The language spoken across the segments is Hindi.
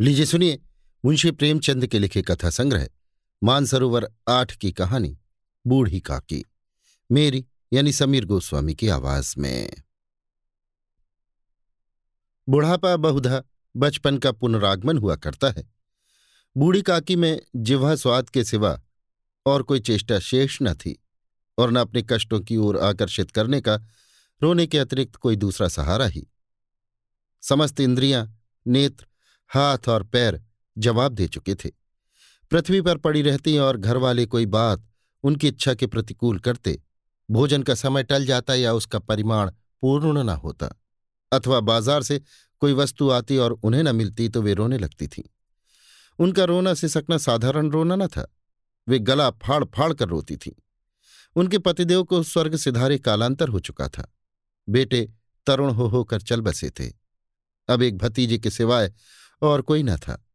लीजिए सुनिए, मुंशी प्रेमचंद के लिखे कथा संग्रह, मानसरोवर आठ की कहानी, बूढ़ी काकी, मेरी यानी समीर गोस्वामी की आवाज़ में। बुढ़ापा बहुधा बचपन का पुनरागमन हुआ करता है। बूढ़ी काकी में जिह्वा स्वाद के सिवा और कोई चेष्टा शेष न थी और न अपने कष्टों की ओर आकर्षित करने का, रोने के अतिरिक्त कोई दूसरा सहारा ही। समस्त इंद्रियाँ, नेत्र हाथ और पैर जवाब दे चुके थे। पृथ्वी पर पड़ी रहती और घर वाले कोई बात उनकी इच्छा के प्रतिकूल करते, भोजन का समय टल जाता या उसका परिमाण पूर्ण न होता, अथवा बाज़ार से कोई वस्तु आती और उन्हें न मिलती तो वे रोने लगती थीं। उनका रोना सिसकना साधारण रोना न था, वे गला फाड़ फाड़ कर रोती थीं। उनके पतिदेव को स्वर्ग सिधारे कालांतर हो चुका था। बेटे तरुण हो होकर चल बसे थे। अब एक भतीजे के सिवाय और कोई न था।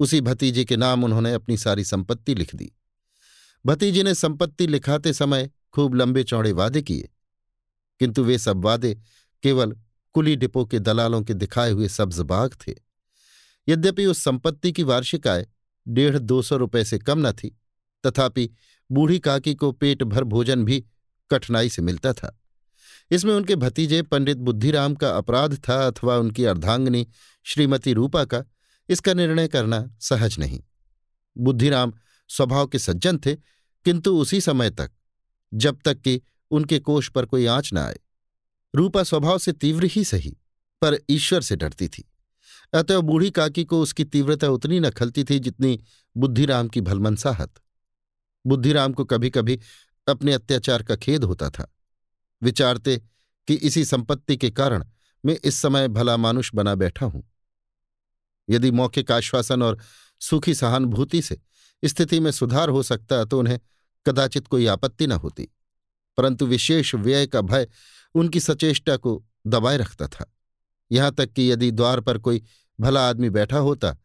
उसी भतीजे के नाम उन्होंने अपनी सारी संपत्ति लिख दी। भतीजे ने संपत्ति लिखाते समय खूब लंबे चौड़े वादे किए। किंतु वे सब वादे केवल कुली डिपो के दलालों के दिखाए हुए सब्ज बाग थे। यद्यपि उस संपत्ति की वार्षिक आय डेढ़ दो सौ रुपये से कम न थी, तथापि बूढ़ी काकी को पेट भर भोजन भी कठिनाई से मिलता था। इसमें उनके भतीजे पंडित बुद्धिराम का अपराध था अथवा उनकी अर्धांगनी श्रीमती रूपा का, इसका निर्णय करना सहज नहीं। बुद्धिराम स्वभाव के सज्जन थे, किंतु उसी समय तक, जब तक कि उनके कोष पर कोई आँच न आए। रूपा स्वभाव से तीव्र ही सही, पर ईश्वर से डरती थी। अतः बूढ़ी काकी को उसकी तीव्रता उतनी न खलती थी जितनी बुद्धिराम की भलमनसाहत बुद्धिराम को कभी कभी अपने अत्याचार का खेद होता था। विचारते कि इसी संपत्ति के कारण मैं इस समय भला मानुष बना बैठा हूँ। यदि मौखिक आश्वासन और सुखी सहानुभूति से स्थिति में सुधार हो सकता तो उन्हें कदाचित कोई आपत्ति न होती, परंतु विशेष व्यय का भय उनकी सचेष्टा को दबाए रखता था। यहाँ तक कि यदि द्वार पर कोई भला आदमी बैठा होता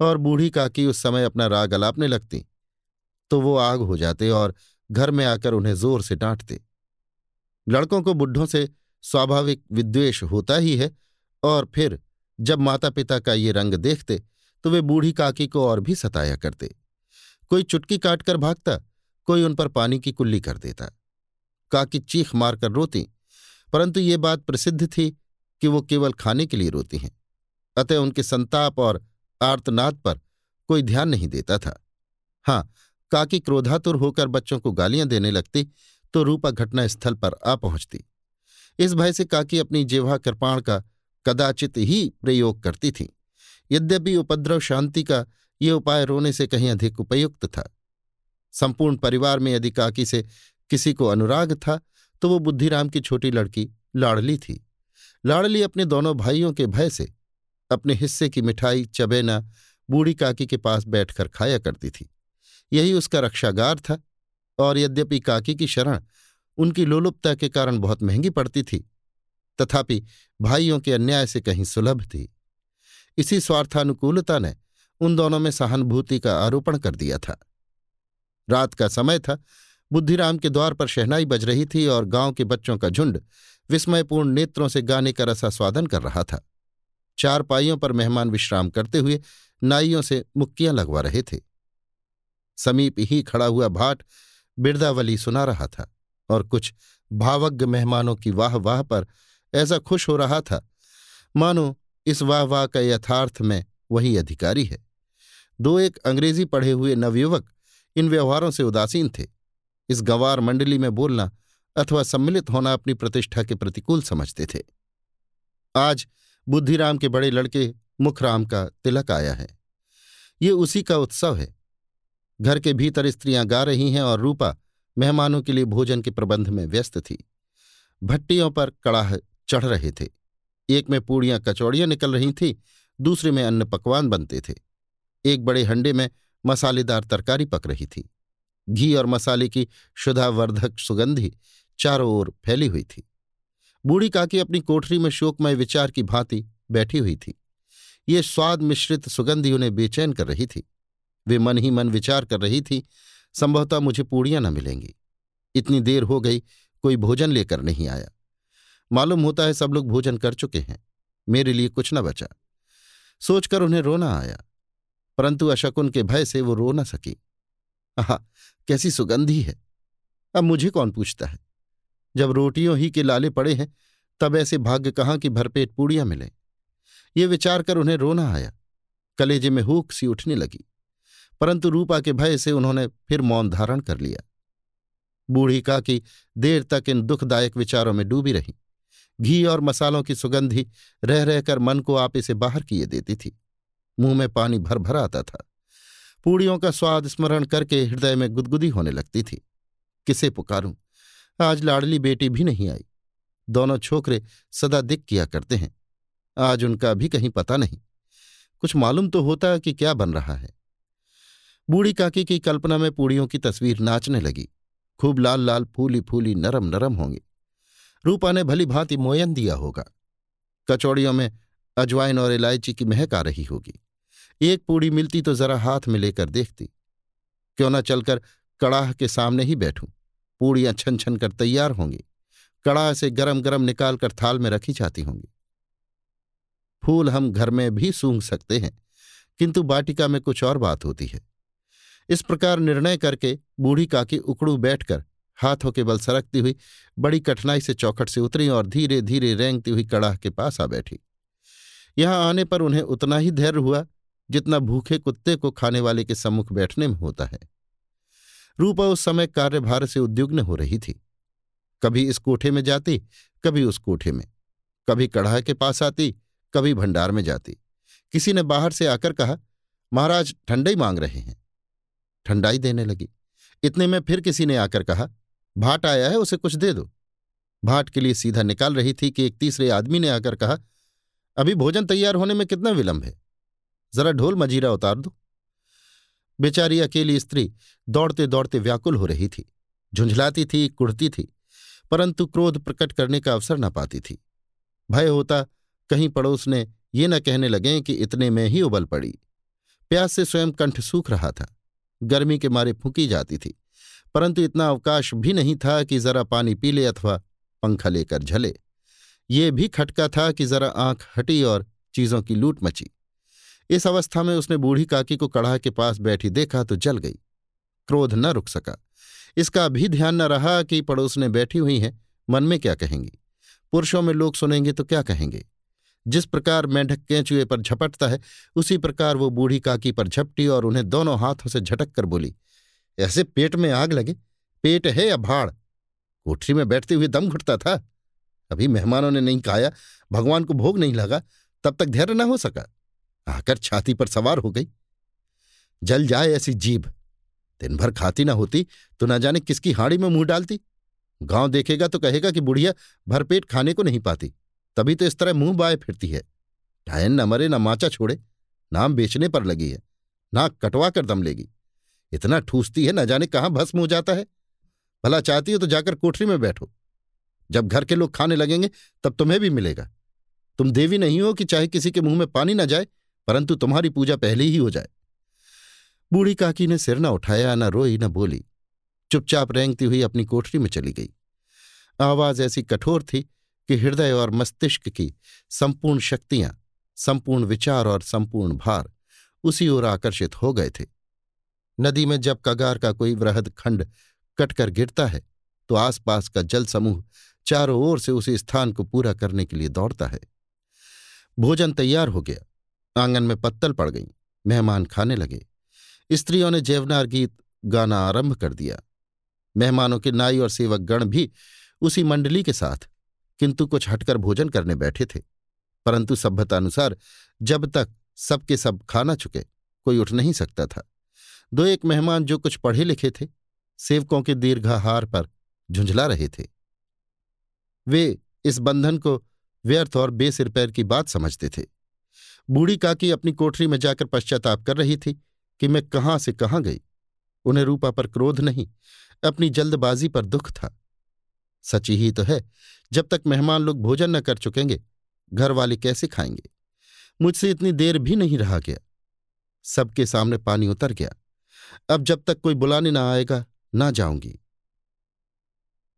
और बूढ़ी काकी उस समय अपना राग अलापने लगती तो वो आग हो जाते और घर में आकर उन्हें ज़ोर से डांटते। लड़कों को बुढ़ों से स्वाभाविक विद्वेष होता ही है और फिर जब माता पिता का ये रंग देखते तो वे बूढ़ी काकी को और भी सताया करते। कोई चुटकी काटकर भागता, कोई उन पर पानी की कुल्ली कर देता। काकी चीख मारकर रोती, परंतु ये बात प्रसिद्ध थी कि वो केवल खाने के लिए रोती हैं, अतः उनके संताप और आर्तनाद पर कोई ध्यान नहीं देता था। हाँ काकी क्रोधातुर होकर बच्चों को गालियाँ देने लगती तो रूपा घटना स्थल पर आ पहुँचती। इस भय से काकी अपनी जेवा कृपाण का कदाचित ही प्रयोग करती थी। यद्यपि उपद्रव शांति का ये उपाय रोने से कहीं अधिक उपयुक्त था। संपूर्ण परिवार में यदि काकी से किसी को अनुराग था तो वो बुद्धिराम की छोटी लड़की लाड़ली थी। लाड़ली अपने दोनों भाइयों के भय से अपने हिस्से की मिठाई, चबेना, बूढ़ी काकी के पास बैठकर खाया करती थी। यही उसका रक्षागार था। और यद्यपि काकी की शरण उनकी लोलुपता के कारण बहुत महँगी पड़ती थी, तथापि भाइयों के अन्याय से कहीं सुलभ थी। इसी स्वार्थानुकूलता ने उन दोनों में सहानुभूति का आरोपण कर दिया था। रात का समय था, बुद्धिराम के द्वार पर शहनाई बज रही थी और गाँव के बच्चों का झुंड विस्मयपूर्ण नेत्रों से गाने का रसास्वादन कर रहा था। चार पाइयों पर मेहमान विश्राम करते हुए नाइयों से मुक्कियाँ लगवा रहे थे। समीप ही खड़ा हुआ भाट बिरदावली सुना रहा था और कुछ भावज्ञ मेहमानों की वाह वाह पर ऐसा खुश हो रहा था। मानो, इस वाह वाह का यथार्थ में वही अधिकारी है। दो एक अंग्रेज़ी पढ़े हुए नवयुवक इन व्यवहारों से उदासीन थे। इस गंवार मंडली में बोलना अथवा सम्मिलित होना अपनी प्रतिष्ठा के प्रतिकूल समझते थे। आज बुद्धिराम के बड़े लड़के मुखराम का तिलक आया है। ये उसी का उत्सव है। घर के भीतर स्त्रियाँ गा रही हैं और रूपा मेहमानों के लिए भोजन के प्रबंध में व्यस्त थी। भट्टियों पर कड़ाह चढ़ रहे थे। एक में पूड़ियाँ कचौड़ियाँ निकल रही थीं, दूसरे में अन्न पकवान बनते थे। एक बड़े हंडे में मसालेदार तरकारी पक रही थी। घी और मसाले की शुद्धावर्धक सुगंधी चारों ओर फैली हुई थी। बूढ़ी काकी अपनी कोठरी में शोकमय विचार की भांति बैठी हुई थी। ये स्वाद मिश्रित सुगंधी उन्हें बेचैन कर रही थी। वे मन ही मन विचार कर रही थी, संभवतः मुझे पूड़ियाँ न मिलेंगी। इतनी देर हो गई, कोई भोजन लेकर नहीं आया। मालूम होता है सब लोग भोजन कर चुके हैं, मेरे लिए कुछ न बचा। सोचकर उन्हें रोना आया, परंतु अशकुन के भय से वो रो न सकी। आह, कैसी सुगंधी है। अब मुझे कौन पूछता है? जब रोटियों ही के लाले पड़े हैं, तब ऐसे भाग्य कहाँ की भरपेट पूड़ियाँ मिले? ये विचार कर उन्हें रोना आया। कलेजे में हुक सी उठने लगी। परंतु रूपा के भय से उन्होंने फिर मौन धारण कर लिया। बूढ़ी काकी देर तक इन दुखदायक विचारों में डूबी रही। घी और मसालों की सुगंधी रह रहकर मन को आप इसे बाहर किए देती थी। मुँह में पानी भर भर आता था। पूड़ियों का स्वाद स्मरण करके हृदय में गुदगुदी होने लगती थी। किसे पुकारूं? आज लाडली बेटी भी नहीं आई। दोनों छोकरे सदा दिख किया करते हैं। आज उनका भी कहीं पता नहीं। कुछ मालूम तो होता कि क्या बन रहा है। बूढ़ी काकी की कल्पना में पूड़ियों की तस्वीर नाचने लगी। खूब लाल लाल फूली फूली नरम नरम होंगी। रूपा ने भली भांति मोयन दिया होगा। कचौड़ियों में अजवाइन और इलायची की महक आ रही होगी। एक पूड़ी मिलती तो जरा हाथ में लेकर देखती। क्यों ना चलकर कड़ाह के सामने ही बैठूं। पूड़ियाँ छन छन कर तैयार होंगी। कड़ाह से गरम गरम निकालकर थाल में रखी जाती होंगी। फूल हम घर में भी सूंघ सकते हैं, किंतु बाटिका में कुछ और बात होती है। इस प्रकार निर्णय करके बूढ़ी काकी उकड़ू बैठकर हाथों के बल सरकती हुई, बड़ी कठिनाई से चौखट से उतरी और धीरे धीरे रेंगती हुई कड़ाह के पास आ बैठी। यहाँ आने पर उन्हें उतना ही धैर्य हुआ जितना भूखे कुत्ते को खाने वाले के सम्मुख बैठने में होता है। रूपा उस समय कार्यभार से उद्युग्न हो रही थी। कभी इस कोठे में जाती, कभी उस कोठे में। कभी कढ़ाह के पास आती, कभी भंडार में जाती। किसी ने बाहर से आकर कहा, महाराज, ठंडई मांग रहे हैं। ठंडाई देने लगी। इतने में फिर किसी ने आकर कहा, भाट आया है, उसे कुछ दे दो। भाट के लिए सीधा निकाल रही थी कि एक तीसरे आदमी ने आकर कहा, अभी भोजन तैयार होने में कितना विलंब है? जरा ढोल मजीरा उतार दो। बेचारी अकेली स्त्री दौड़ते दौड़ते व्याकुल हो रही थी। झुंझलाती थी कुड़ती थी, परंतु क्रोध प्रकट करने का अवसर न पाती थी। भय होता, कहीं पड़ोस ने ये न कहने लगे कि इतने में ही उबल पड़ी। प्यास से स्वयं कंठ सूख रहा था। गर्मी के मारे फूकी जाती थी। परंतु इतना अवकाश भी नहीं था कि जरा पानी पी ले अथवा पंखा लेकर झले। ये भी खटका था कि जरा आँख हटी और चीज़ों की लूट मची। इस अवस्था में उसने बूढ़ी काकी को कड़ाह के पास बैठी देखा तो जल गई। क्रोध न रुक सका। इसका भी ध्यान न रहा कि पड़ोस ने बैठी हुई हैं, मन में क्या कहेंगी? पुरुषों में लोग सुनेंगे तो क्या कहेंगे? जिस प्रकार मेंढक केंचुए पर झपटता है, उसी प्रकार वो बूढ़ी काकी पर झपटी और उन्हें दोनों हाथों से झटक कर बोली, ऐसे पेट में आग लगे, पेट है या भाड़? कोठरी में बैठते हुए दम घुटता था। अभी मेहमानों ने नहीं खाया, भगवान को भोग नहीं लगा, तब तक धैर्य न हो सका। आकर छाती पर सवार हो गई। जल जाए ऐसी जीभ। दिन भर खाती ना होती तो ना जाने किसकी हाड़ी में मुँह डालती। गाँव देखेगा तो कहेगा कि बुढ़िया भरपेट खाने को नहीं पाती। तभी तो इस तरह मुँह बाए फिरती है। डायन न मरे, न माचा छोड़े, नाम बेचने पर लगी है नाक कटवा कर दम लेगी। इतना ठूसती है, न जाने कहाँ भस्म हो जाता है। भला चाहती हो तो जाकर कोठरी में बैठो। जब घर के लोग खाने लगेंगे, तब तुम्हें भी मिलेगा। तुम देवी नहीं हो कि चाहे किसी के मुँह में पानी न जाए, परंतु तुम्हारी पूजा पहले ही हो जाए। बूढ़ी काकी ने सिर न उठाया, न रोई, न बोली। चुपचाप रेंगती हुई अपनी कोठरी में चली गई। आवाज़ ऐसी कठोर थी कि हृदय और मस्तिष्क की संपूर्ण शक्तियाँ, संपूर्ण विचार और संपूर्ण भार उसी ओर आकर्षित हो गए थे। नदी में जब कगार का कोई वृहद खंड कटकर गिरता है तो आसपास का जल समूह चारों ओर से उसी स्थान को पूरा करने के लिए दौड़ता है। भोजन तैयार हो गया। आँगन में पत्तल पड़ गई। मेहमान खाने लगे। स्त्रियों ने जेवनार गीत गाना आरंभ कर दिया। मेहमानों के नाई और सेवक गण भी उसी मंडली के साथ किंतु कुछ हटकर भोजन करने बैठे थे। परंतु सभ्यतानुसार जब तक सबके सब खाना चुके, कोई उठ नहीं सकता था। दो एक मेहमान जो कुछ पढ़े लिखे थे, सेवकों के दीर्घाहार पर झुंझला रहे थे। वे इस बंधन को व्यर्थ और बेसिर पैर की बात समझते थे। बूढ़ी काकी अपनी कोठरी में जाकर पश्चाताप कर रही थी कि मैं कहाँ से कहाँ गई। उन्हें रूपा पर क्रोध नहीं, अपनी जल्दबाजी पर दुख था। सची ही तो है, जब तक मेहमान लोग भोजन न कर चुकेंगे घर वाले कैसे खाएँगे? मुझसे इतनी देर भी नहीं रहा गया। सबके सामने पानी उतर गया। अब जब तक कोई बुलाने ना आएगा, ना जाऊँगी।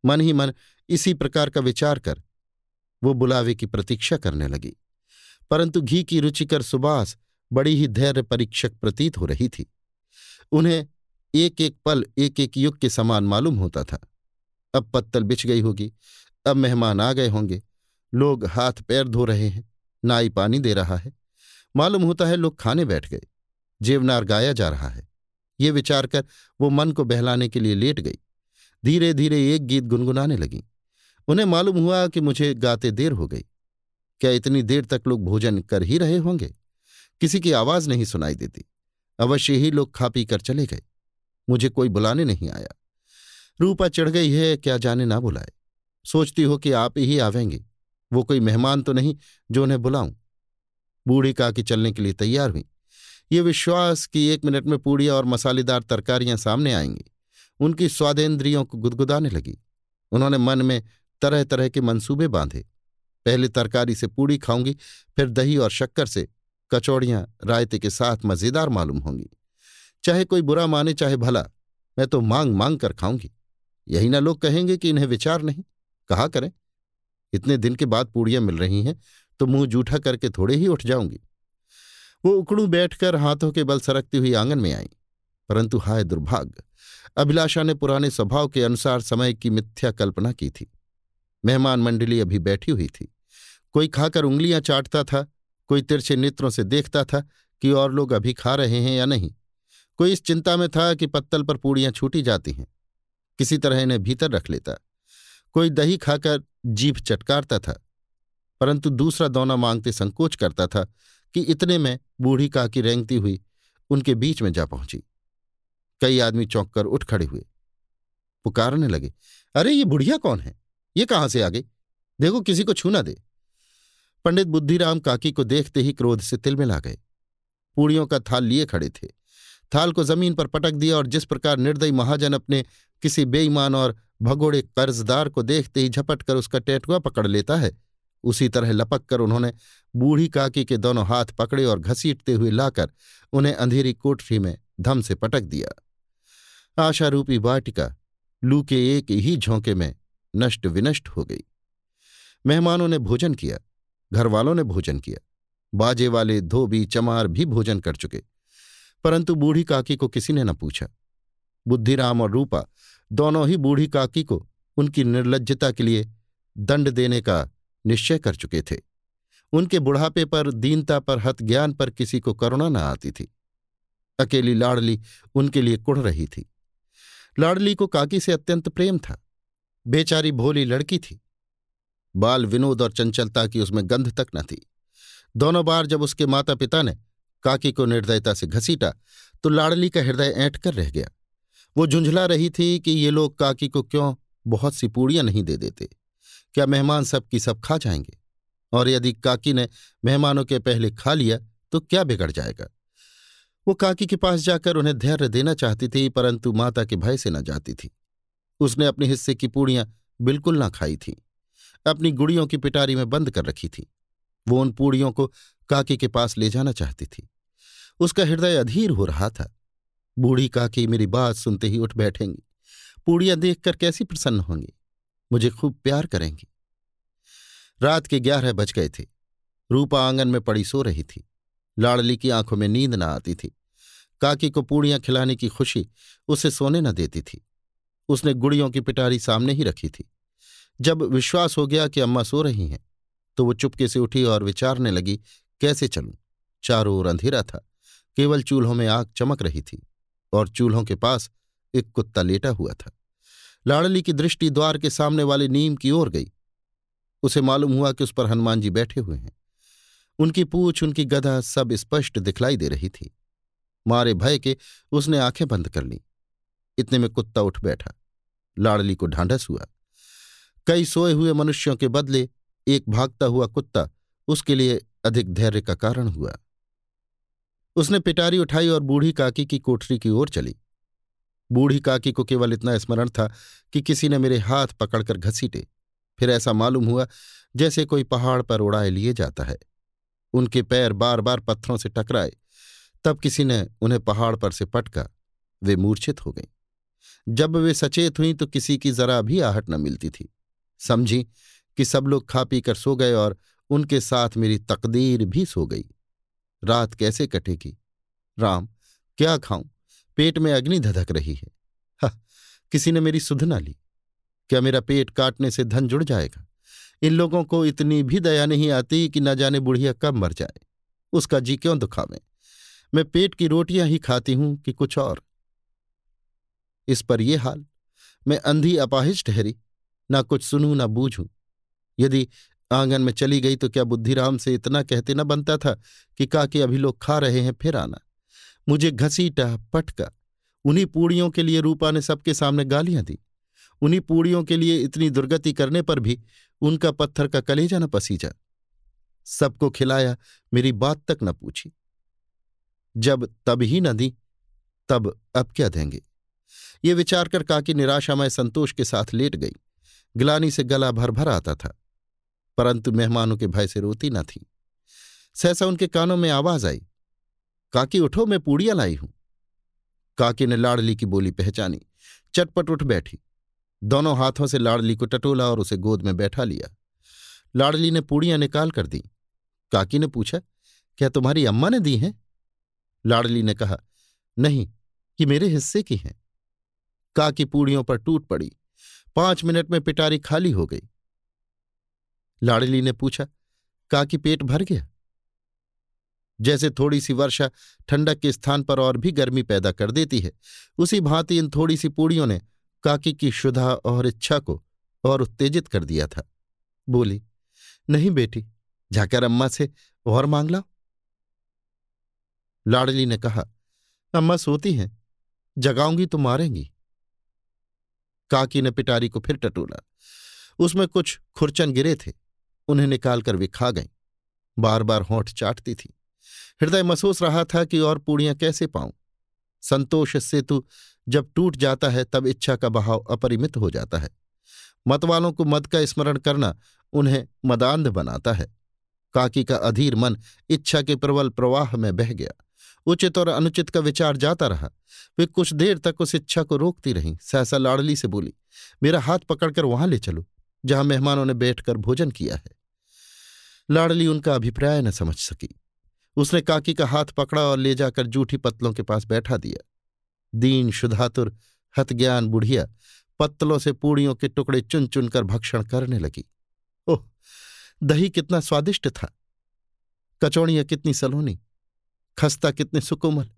मन ही मन इसी प्रकार का विचार कर, वो बुलावे की प्रतीक्षा करने लगी। परंतु घी की रुचिकर सुबास बड़ी ही धैर्य परीक्षक प्रतीत हो रही थी। उन्हें एक एक पल एक एक युग के समान मालूम होता था। अब पत्तल बिछ गई होगी। अब मेहमान आ गए होंगे। लोग हाथ पैर धो रहे हैं, नाई पानी दे रहा है। मालूम होता है लोग खाने बैठ गए। जेवनार गाया जा रहा है। ये विचार कर वो मन को बहलाने के लिए लेट गई। धीरे धीरे एक गीत गुनगुनाने लगी। उन्हें मालूम हुआ कि मुझे गाते देर हो गई। क्या इतनी देर तक लोग भोजन कर ही रहे होंगे? किसी की आवाज़ नहीं सुनाई देती। अवश्य ही लोग खा पी कर चले गए। मुझे कोई बुलाने नहीं आया। रूपा चढ़ गई है, क्या जाने ना बुलाए। सोचती हो कि आप ही आवेंगे। वो कोई मेहमान तो नहीं, जो उन्हें बुलाऊं। बूढ़ी काकी चलने के लिए तैयार हुई। ये विश्वास कि एक मिनट में पूड़ियाँ और मसालेदार तरकारियाँ सामने आएँगी। उनकी स्वादेंद्रियों को गुदगुदाने लगी। उन्होंने मन में तरह तरह के मंसूबे बांधे। पहले तरकारी से पूड़ी खाऊँगी, फिर दही और शक्कर से कचौड़ियाँ रायते के साथ मज़ेदार मालूम होंगी। चाहे कोई बुरा माने, चाहे भला, मैं तो मांग मांग कर खाऊँगी। यही ना लोग कहेंगे कि इन्हें विचार नहीं। कहा करें? इतने दिन के बाद पूड़ियाँ मिल रही हैं तो मुँह जूठा करके थोड़े ही उठ जाऊँगी। वो उकड़ू बैठकर हाथों के बल सरकती हुई आँगन में आई। परंतु हाय दुर्भाग्य, अभिलाषा ने पुराने स्वभाव के अनुसार समय की मिथ्या कल्पना की थी। मेहमान मंडली अभी बैठी हुई थी। कोई खाकर उंगलियाँ चाटता था, कोई तिरछे नेत्रों से देखता था कि और लोग अभी खा रहे हैं या नहीं। कोई इस चिंता में था कि पत्तल पर पूड़ियाँ छूटी जाती हैं। किसी तरह इन्हें भीतर रख लेता। कोई दही खाकर जीभ चटकारता था, परंतु दूसरा दौना मांगते संकोच करता था कि इतने में बूढ़ी काकी रेंगती हुई उनके बीच में जा पहुँची। कई आदमी चौंक कर उठ खड़े हुए। पुकारने लगे, अरे, ये बुढ़िया कौन है? ये कहाँ से आ गई? देखो, किसी को छूना दे। पंडित बुद्धिराम काकी को देखते ही क्रोध से तिलमिला गए। पूड़ियों का थाल लिए खड़े थे। थाल को ज़मीन पर पटक दिया और जिस प्रकार निर्दयी महाजन अपने किसी बेईमान और भगोड़े कर्जदार को देखते ही झपट कर उसका टेटुआ पकड़ लेता है, उसी तरह लपक कर उन्होंने बूढ़ी काकी के दोनों हाथ पकड़े और घसीटते हुए लाकर उन्हें अंधेरी कोठरी में धम से पटक दिया। आशारूपी वाटिका लू के एक ही झोंके में नष्ट विनष्ट हो गई। मेहमानों ने भोजन किया, घरवालों ने भोजन किया, बाजे वाले धोबी चमार भी भोजन कर चुके। परंतु बूढ़ी काकी को किसी ने न पूछा। बुद्धिराम और रूपा दोनों ही बूढ़ी काकी को उनकी निर्लजता के लिए दंड देने का निश्चय कर चुके थे। उनके बुढ़ापे पर दीनता पर हत ज्ञान पर किसी को करुणा न आती थी। अकेली लाडली उनके लिए कुढ़ रही थी। लाडली को काकी से अत्यंत प्रेम था। बेचारी भोली लड़की थी। बाल विनोद और चंचलता की उसमें गंध तक न थी। दोनों बार जब उसके माता पिता ने काकी को निर्दयता से घसीटा तो लाडली का हृदय ऐंठ कर रह गया। वो झुंझला रही थी कि ये लोग काकी को क्यों बहुत सी पूड़ियाँ नहीं दे देते? क्या मेहमान सब की सब खा जाएँगे? और यदि काकी ने मेहमानों के पहले खा लिया तो क्या बिगड़ जाएगा? वो काकी के पास जाकर उन्हें धैर्य देना चाहती थी, परंतु माता के भय से न जाती थी। उसने अपने हिस्से की पूड़ियाँ बिल्कुल ना खाई थी। अपनी गुड़ियों की पिटारी में बंद कर रखी थी। वो उन पूड़ियों को काकी के पास ले जाना चाहती थी। उसका हृदय अधीर हो रहा था। बूढ़ी काकी मेरी बात सुनते ही उठ बैठेंगी। पूड़ियाँ देखकर कैसी प्रसन्न होंगी? मुझे खूब प्यार करेंगी। रात के ग्यारह बज गए थे। रूपा आँगन में पड़ी सो रही थी। लाड़ली की आँखों में नींद न आती थी। काकी को पूड़ियाँ खिलाने की खुशी उसे सोने न देती थी। उसने गुड़ियों की पिटारी सामने ही रखी थी। जब विश्वास हो गया कि अम्मा सो रही हैं तो वो चुपके से उठी और विचारने लगी कैसे चलूँ? चारों ओर अंधेरा था। केवल चूल्हों में आग चमक रही थी और चूल्हों के पास एक कुत्ता लेटा हुआ था। लाड़ली की दृष्टि द्वार के सामने वाले नीम की ओर गई। उसे मालूम हुआ कि उस पर हनुमान जी बैठे हुए हैं। उनकी पूछ, उनकी गधा सब स्पष्ट दिखलाई दे रही थी। मारे भय के उसने आँखें बंद कर ली। इतने में कुत्ता उठ बैठा। लाड़ली को ढांढस हुआ। कई सोए हुए मनुष्यों के बदले एक भागता हुआ कुत्ता उसके लिए अधिक धैर्य का कारण हुआ। उसने पिटारी उठाई और बूढ़ी काकी की कोठरी की ओर चली। बूढ़ी काकी को केवल इतना स्मरण था कि किसी ने मेरे हाथ पकड़कर घसीटे। फिर ऐसा मालूम हुआ जैसे कोई पहाड़ पर उड़ाए लिए जाता है। उनके पैर बार बार पत्थरों से टकराए। तब किसी ने उन्हें पहाड़ पर से पटका। वे मूर्छित हो गईं। जब वे सचेत हुई तो किसी की जरा भी आहट न मिलती थी। समझी कि सब लोग खा पी कर सो गए और उनके साथ मेरी तकदीर भी सो गई। रात कैसे कटेगी? राम, क्या खाऊं? पेट में अग्नि धधक रही है। हा, किसी ने मेरी सुध ना ली। क्या मेरा पेट काटने से धन जुड़ जाएगा? इन लोगों को इतनी भी दया नहीं आती कि न जाने बुढ़िया कब मर जाए। उसका जी क्यों दुखावे? मैं पेट की रोटियाँ ही खाती हूँ कि कुछ और? इस पर यह हाल। मैं अंधी अपाहिज ठहरी। ना कुछ सुनूं, ना बूझूं। यदि आँगन में चली गई तो क्या बुद्धिराम से इतना कहते न बनता था कि काके अभी लोग खा रहे हैं, फिर आना। मुझे घसीटा, पटका। उन्हीं पूड़ियों के लिए रूपा ने सबके सामने गालियाँ दी। उन्हीं पूड़ियों के लिए इतनी दुर्गति करने पर भी उनका पत्थर का कलेजा न पसीजा। सबको खिलाया, मेरी बात तक न पूछी। जब तब ही न दी, तब अब क्या देंगे? ये विचार कर काकी निराशामय संतोष के साथ लेट गई। ग्लानी से गला भर भर आता था। परंतु मेहमानों के भय से रोती न थी। सहसा उनके कानों में आवाज़ आई, काकी उठो, मैं पूड़ियाँ लाई हूँ। काकी ने लाड़ली की बोली पहचानी, चटपट उठ बैठी। दोनों हाथों से लाड़ली को टटोला और उसे गोद में बैठा लिया। लाड़ली ने पूड़ियाँ निकाल कर दी। काकी ने पूछा, क्या तुम्हारी अम्मा ने दी हैं? लाड़ली ने कहा, नहीं कि मेरे हिस्से की हैं। काकी पूड़ियों पर टूट पड़ी। पाँच मिनट में पिटारी खाली हो गई। लाड़ली ने पूछा काकी पेट भर गया? जैसे थोड़ी सी वर्षा ठंडक के स्थान पर और भी गर्मी पैदा कर देती है, उसी भांति इन थोड़ी सी पूड़ियों ने काकी की शुदा और इच्छा को और उत्तेजित कर दिया था। बोली, नहीं बेटी, जाकर अम्मा से और मांग लाओ। लाडली ने कहा, अम्मा सोती हैं, जगाऊँगी तो मारेंगी। काकी ने पिटारी को फिर टटोला। उसमें कुछ खुरचन गिरे थे। उन्हें निकालकर वे खा गईं। बार बार होंठ चाटती थी। हृदय महसूस रहा था कि और पूड़ियाँ कैसे पाऊँ। संतोष सेतु जब टूट जाता है, तब इच्छा का बहाव अपरिमित हो जाता है। मतवालों को मद का स्मरण करना उन्हें मदांध बनाता है। काकी का अधीर मन इच्छा के प्रबल प्रवाह में बह गया। उचित और अनुचित का विचार जाता रहा। वे कुछ देर तक उस इच्छा को रोकती रहीं। सहसा लाड़ली से बोली, मेरा हाथ पकड़कर वहाँ ले चलो। जहाँ मेहमानों ने बैठकर भोजन किया है। लाड़ली उनका अभिप्राय न समझ सकी। उसने काकी का हाथ पकड़ा और ले जाकर जूठी पत्तलों के पास बैठा दिया। दीन शुधातुर हतज्ञान बुढ़िया पत्तलों से पूड़ियों के टुकड़े चुन चुनकर भक्षण करने लगी। ओह, दही कितना स्वादिष्ट था। कचौड़ियाँ कितनी सलोनी, खस्ता कितने सुकोमल।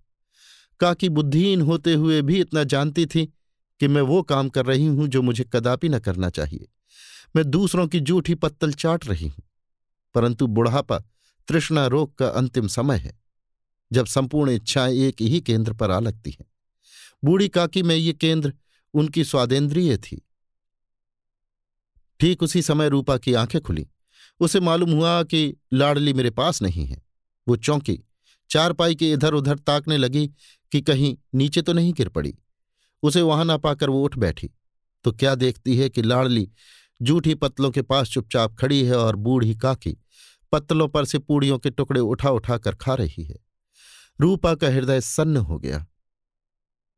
काकी बुद्धिहीन होते हुए भी इतना जानती थी कि मैं वो काम कर रही हूँ जो मुझे कदापि न करना चाहिए। मैं दूसरों की जूठी पत्तल चाट रही हूँ, परंतु बुढ़ापा तृष्णा रोग का अंतिम समय है, जब संपूर्ण इच्छाएँ एक ही केंद्र पर आ लगती हैं। बूढ़ी काकी में ये केंद्र उनकी स्वादेंद्रिय थी। ठीक उसी समय रूपा की आँखें खुली। उसे मालूम हुआ कि लाडली मेरे पास नहीं है। वो चौंकी, चारपाई के इधर उधर ताकने लगी कि कहीं नीचे तो नहीं गिर पड़ी। उसे वहाँ ना पाकर वो उठ बैठी। तो क्या देखती है कि लाडली जूठी पत्तलों के पास चुपचाप खड़ी है और बूढ़ी काकी पत्तलों पर से पूड़ियों के टुकड़े उठा उठा कर खा रही है। रूपा का हृदय सन्न हो गया।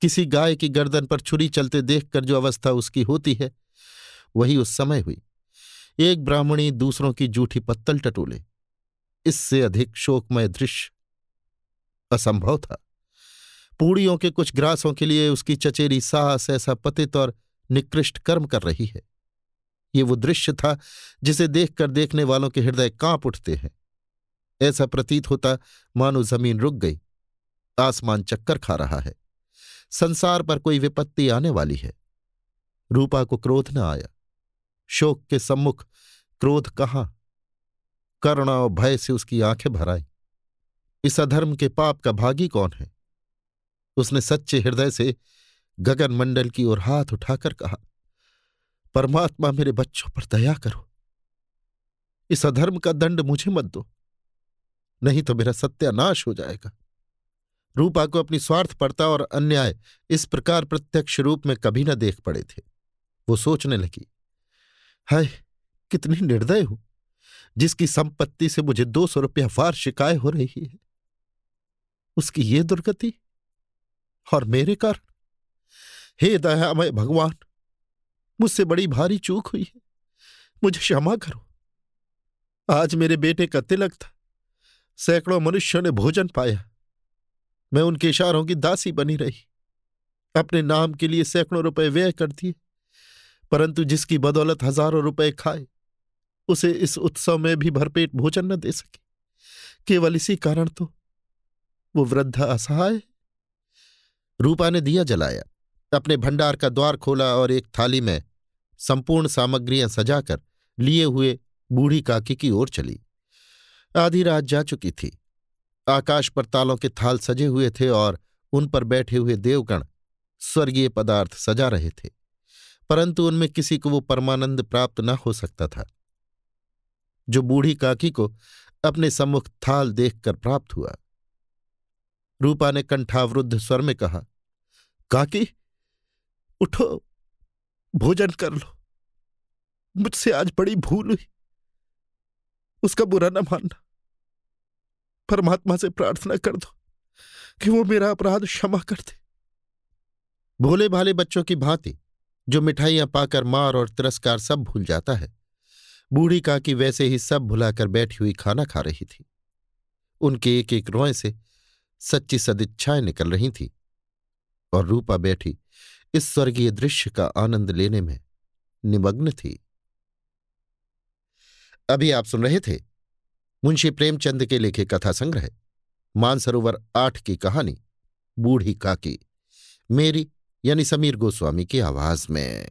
किसी गाय की गर्दन पर छुरी चलते देखकर जो अवस्था उसकी होती है, वही उस समय हुई। एक ब्राह्मणी दूसरों की जूठी पत्तल टटोले। इससे अधिक शोकमय दृश्य असंभव था। पूड़ियों के कुछ ग्रासों के लिए उसकी चचेरी सास ऐसा पतित और निकृष्ट कर्म कर रही है। ये वो दृश्य था जिसे देखकर देखने वालों के हृदय काँप उठते हैं। ऐसा प्रतीत होता मानो ज़मीन रुक गई। आसमान चक्कर खा रहा है। संसार पर कोई विपत्ति आने वाली है। रूपा को क्रोध न आया। शोक के सम्मुख क्रोध कहाँ? करुणा और भय से उसकी आँखें भर आई। इस अधर्म के पाप का भागी कौन है? उसने सच्चे हृदय से गगन मंडल की ओर हाथ उठाकर कहा, परमात्मा मेरे बच्चों पर दया करो। इस अधर्म का दंड मुझे मत दो, नहीं तो मेरा सत्यानाश हो जाएगा। रूपा को अपनी स्वार्थपरता और अन्याय इस प्रकार प्रत्यक्ष रूप में कभी न देख पड़े थे। वो सोचने लगी, हाय, कितनी निर्दय हूँ, जिसकी संपत्ति से मुझे दो सौ रुपया वार शिकाय हो रही है। उसकी ये दुर्गति और मेरे कारण। हे दयामय भगवान, मुझसे बड़ी भारी चूक हुई है। मुझे क्षमा करो। आज मेरे बेटे का तिलक था। सैकड़ों मनुष्यों ने भोजन पाया। मैं उनके इशारों की दासी बनी रही। अपने नाम के लिए सैकड़ों रुपए व्यय कर दिए। परंतु जिसकी बदौलत हज़ारों रुपए खाए, उसे इस उत्सव में भी भरपेट भोजन न दे सके। केवल इसी कारण तो वो वृद्धा असहाय रूपा ने दिया जलाया। अपने भंडार का द्वार खोला और एक थाली में संपूर्ण सामग्रियाँ सजाकर लिए हुए बूढ़ी काकी की ओर चली। आधी रात जा चुकी थी। आकाश पर तालों के थाल सजे हुए थे और उन पर बैठे हुए देवगण स्वर्गीय पदार्थ सजा रहे थे, परंतु उनमें किसी को वो परमानंद प्राप्त न हो सकता था। जो बूढ़ी काकी को अपने सम्मुख थाल देखकर प्राप्त हुआ। रूपा ने कंठावरुद्ध स्वर में कहा, काकी, उठो, भोजन कर लो। मुझसे आज बड़ी भूल हुई। उसका बुरा न मानना। परमात्मा से प्रार्थना कर दो कि वो मेरा अपराध क्षमा कर दे। भोले भाले बच्चों की भांति, जो मिठाइयाँ पाकर मार और तिरस्कार सब भूल जाता है, बूढ़ी काकी वैसे ही सब भुलाकर बैठी हुई खाना खा रही थी। उनके एक एक रोए से सच्ची सदिच्छाएँ निकल रही थी। और रूपा बैठी इस स्वर्गीय दृश्य का आनंद लेने में निमग्न थी। अभी आप सुन रहे थे मुंशी प्रेमचंद के लिखे कथा संग्रह, मानसरोवर आठ की कहानी, बूढ़ी काकी, मेरी यानी समीर गोस्वामी की आवाज़ में।